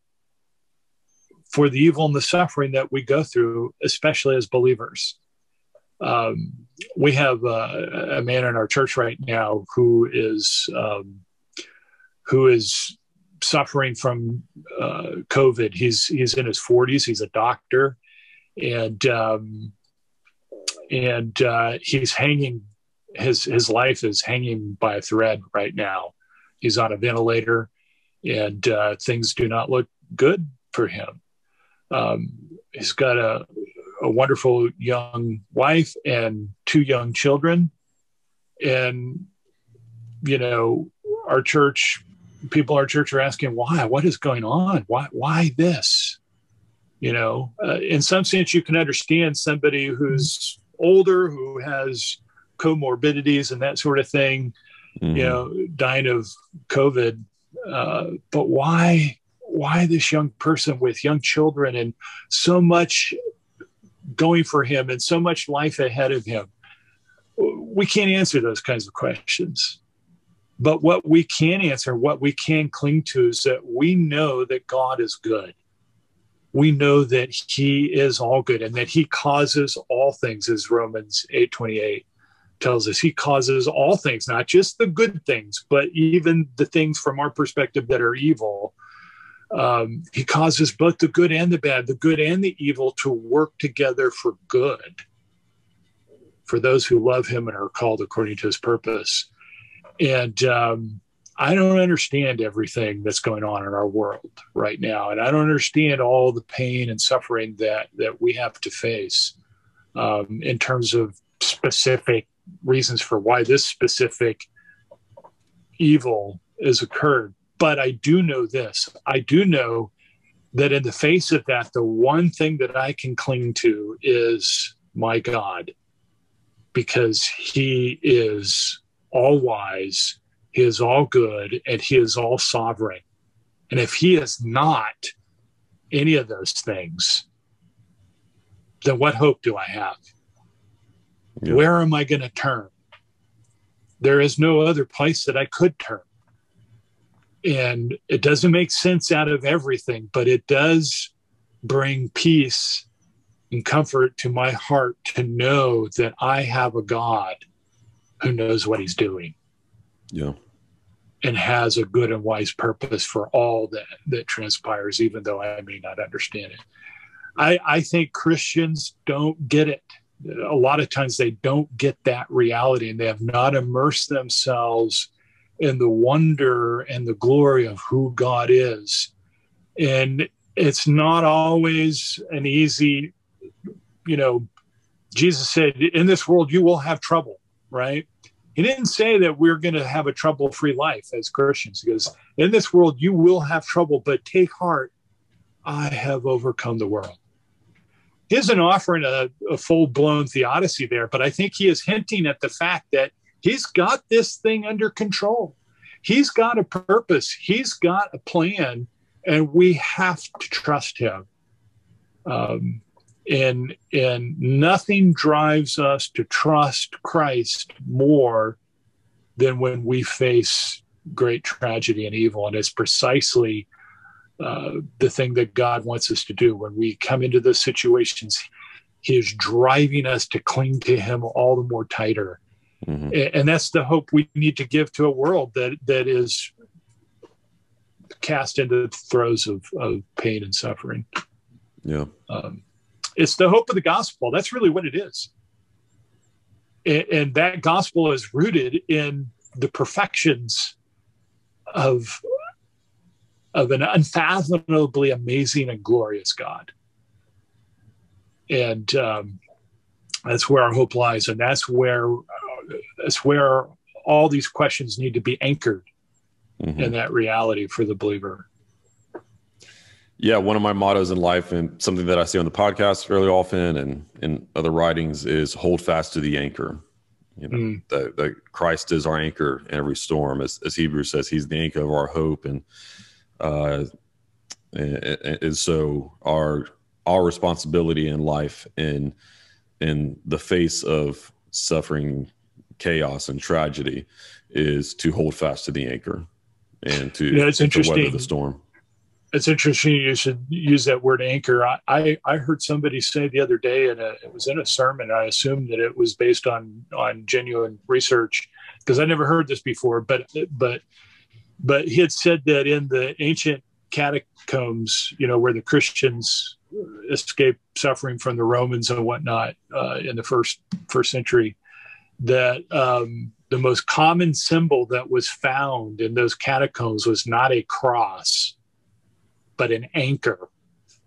for the evil and the suffering that we go through, especially as believers. Um, we have a, a, man in our church right now who is um, who is suffering from uh, COVID. He's he's in his 40s. He's a doctor, and um, and uh, he's hanging his his life is hanging by a thread right now. He's on a ventilator, and uh, things do not look good for him. Um, he's got a, a wonderful young wife and two young children, and you know our church people our church are asking why what is going on why why this you know uh, in some sense you can understand somebody who's older who has comorbidities and that sort of thing, mm-hmm. you know, dying of COVID. Uh, but why, why this young person with young children and so much going for him and so much life ahead of him? We can't answer those kinds of questions. But what we can answer, what we can cling to is that we know that God is good. We know that he is all good and that he causes all things, as Romans 8 28 tells us he causes all things, not just the good things, but even the things from our perspective that are evil. Um, he causes both the good and the bad, the good and the evil to work together for good for those who love him and are called according to his purpose. And um, I don't understand everything that's going on in our world right now, and I don't understand all the pain and suffering that that we have to face um, in terms of specific reasons for why this specific evil has occurred. But I do know this: I do know that in the face of that, the one thing that I can cling to is my God, because He is all wise he is all good and he is all sovereign. And if he is not any of those things, then what hope do I have? Yeah. Where am I going to turn? There is no other place that I could turn. And it doesn't make sense out of everything, but it does bring peace and comfort to my heart to know that I have a God who knows what he's doing. Yeah and has a good and wise purpose for all that that transpires, even though I may not understand it. I, I think Christians don't get it. A lot of times they don't get that reality and they have not immersed themselves in the wonder and the glory of who God is. And it's not always an easy, you know, Jesus said, in this world you will have trouble, right? He didn't say that we're going to have a trouble free life as Christians. He goes, In this world, you will have trouble, but take heart. I have overcome the world. He isn't offering a, a full blown theodicy there, but I think he is hinting at the fact that he's got this thing under control. He's got a purpose, he's got a plan, and we have to trust him. Um, and and nothing drives us to trust Christ more than when we face great tragedy and evil, and it's precisely uh, the thing that God wants us to do when we come into those situations. He is driving us to cling to Him all the more tighter, mm-hmm. and, that's the hope we need to give to a world that that is cast into the throes of, of pain and suffering. Yeah. Um, it's the hope of the gospel. That's really what it is. And, and that gospel is rooted in the perfections of, of an unfathomably amazing and glorious God. And um, that's where our hope lies. And that's where, that's where all these questions need to be anchored mm-hmm. in that reality for the believer. Yeah, one of my mottos in life and something that I see on the podcast fairly often and in other writings is hold fast to the anchor. You know, mm. that, that Christ is our anchor in every storm. As, as Hebrews says, he's the anchor of our hope. And, uh, and, and so our, our responsibility in life in, in the face of suffering, chaos and tragedy is to hold fast to the anchor and to, yeah, it's interesting. weather the storm it's interesting you should use that word anchor. I, I, I heard somebody say the other day, and it was in a sermon. I assumed that it was based on on genuine research because I never heard this before. But but but he had said that in the ancient catacombs, you know, where the Christians escaped suffering from the Romans and whatnot uh, in the first first century, that um, the most common symbol that was found in those catacombs was not a cross but an anchor.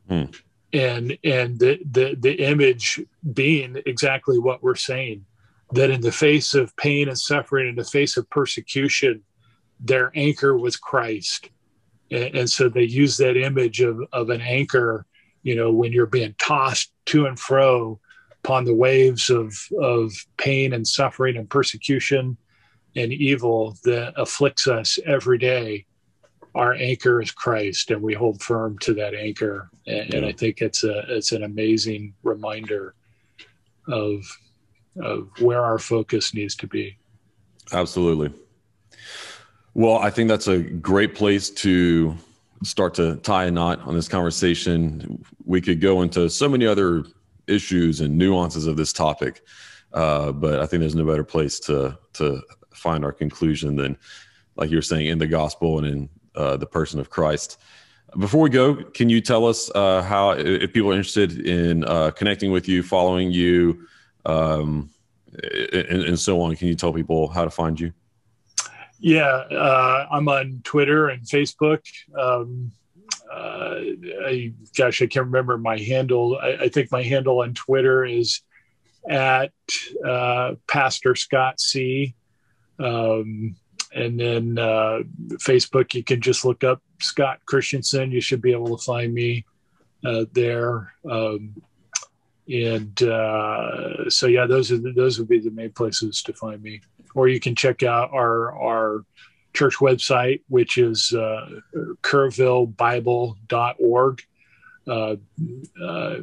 Hmm. And and the, the the image being exactly what we're saying, that in the face of pain and suffering, in the face of persecution, their anchor was Christ. And, and so they use that image of, of an anchor, you know, when you're being tossed to and fro upon the waves of, of pain and suffering and persecution and evil that afflicts us every day our anchor is Christ, and we hold firm to that anchor. And, yeah. and, I think it's a it's an amazing reminder of of where our focus needs to be. Absolutely. Well, I think that's a great place to start to tie a knot on this conversation. We could go into so many other issues and nuances of this topic, uh, but I think there's no better place to to find our conclusion than, like you were saying, in the gospel and in uh, the person of Christ. Before we go, can you tell us uh, how, if people are interested in uh, connecting with you, following you, um, and, and, so on, can you tell people how to find you? Yeah, uh, I'm on Twitter and Facebook. Um, uh, I, gosh, I can't remember my handle. I, I, think my handle on Twitter is at uh, Pastor Scott C. Um, and then uh, Facebook, you can just look up Scott Christensen. You should be able to find me uh, there. Um, and uh, so, yeah, those are the, those would be the main places to find me. Or you can check out our our church website, which is uh, kerrvillebible.org. Uh, uh,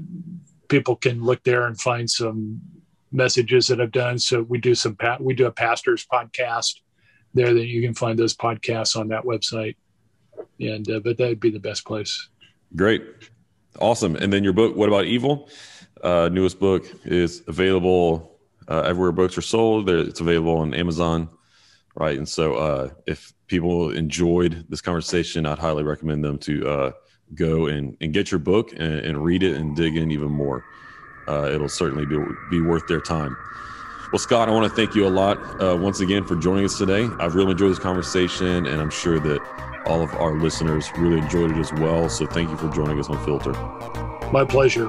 people can look there and find some messages that I've done. So we do some pa- we do a pastors podcast there that you can find those podcasts on that website. And uh, but that would be the best place. Great, awesome. And then your book, what about evil? Uh, newest book is available uh, everywhere books are sold. It's available on Amazon, right? And so, uh, if people enjoyed this conversation, I'd highly recommend them to uh, go and, and get your book and, and read it and dig in even more. Uh, it'll certainly be, be worth their time. Well, Scott, I want to thank you a lot uh, once again for joining us today. I've really enjoyed this conversation, and I'm sure that all of our listeners really enjoyed it as well. So thank you for joining us on Filter. My pleasure.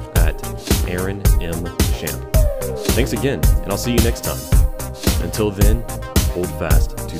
at Aaron M. Champ. Thanks again, and I'll see you next time. Until then, hold fast.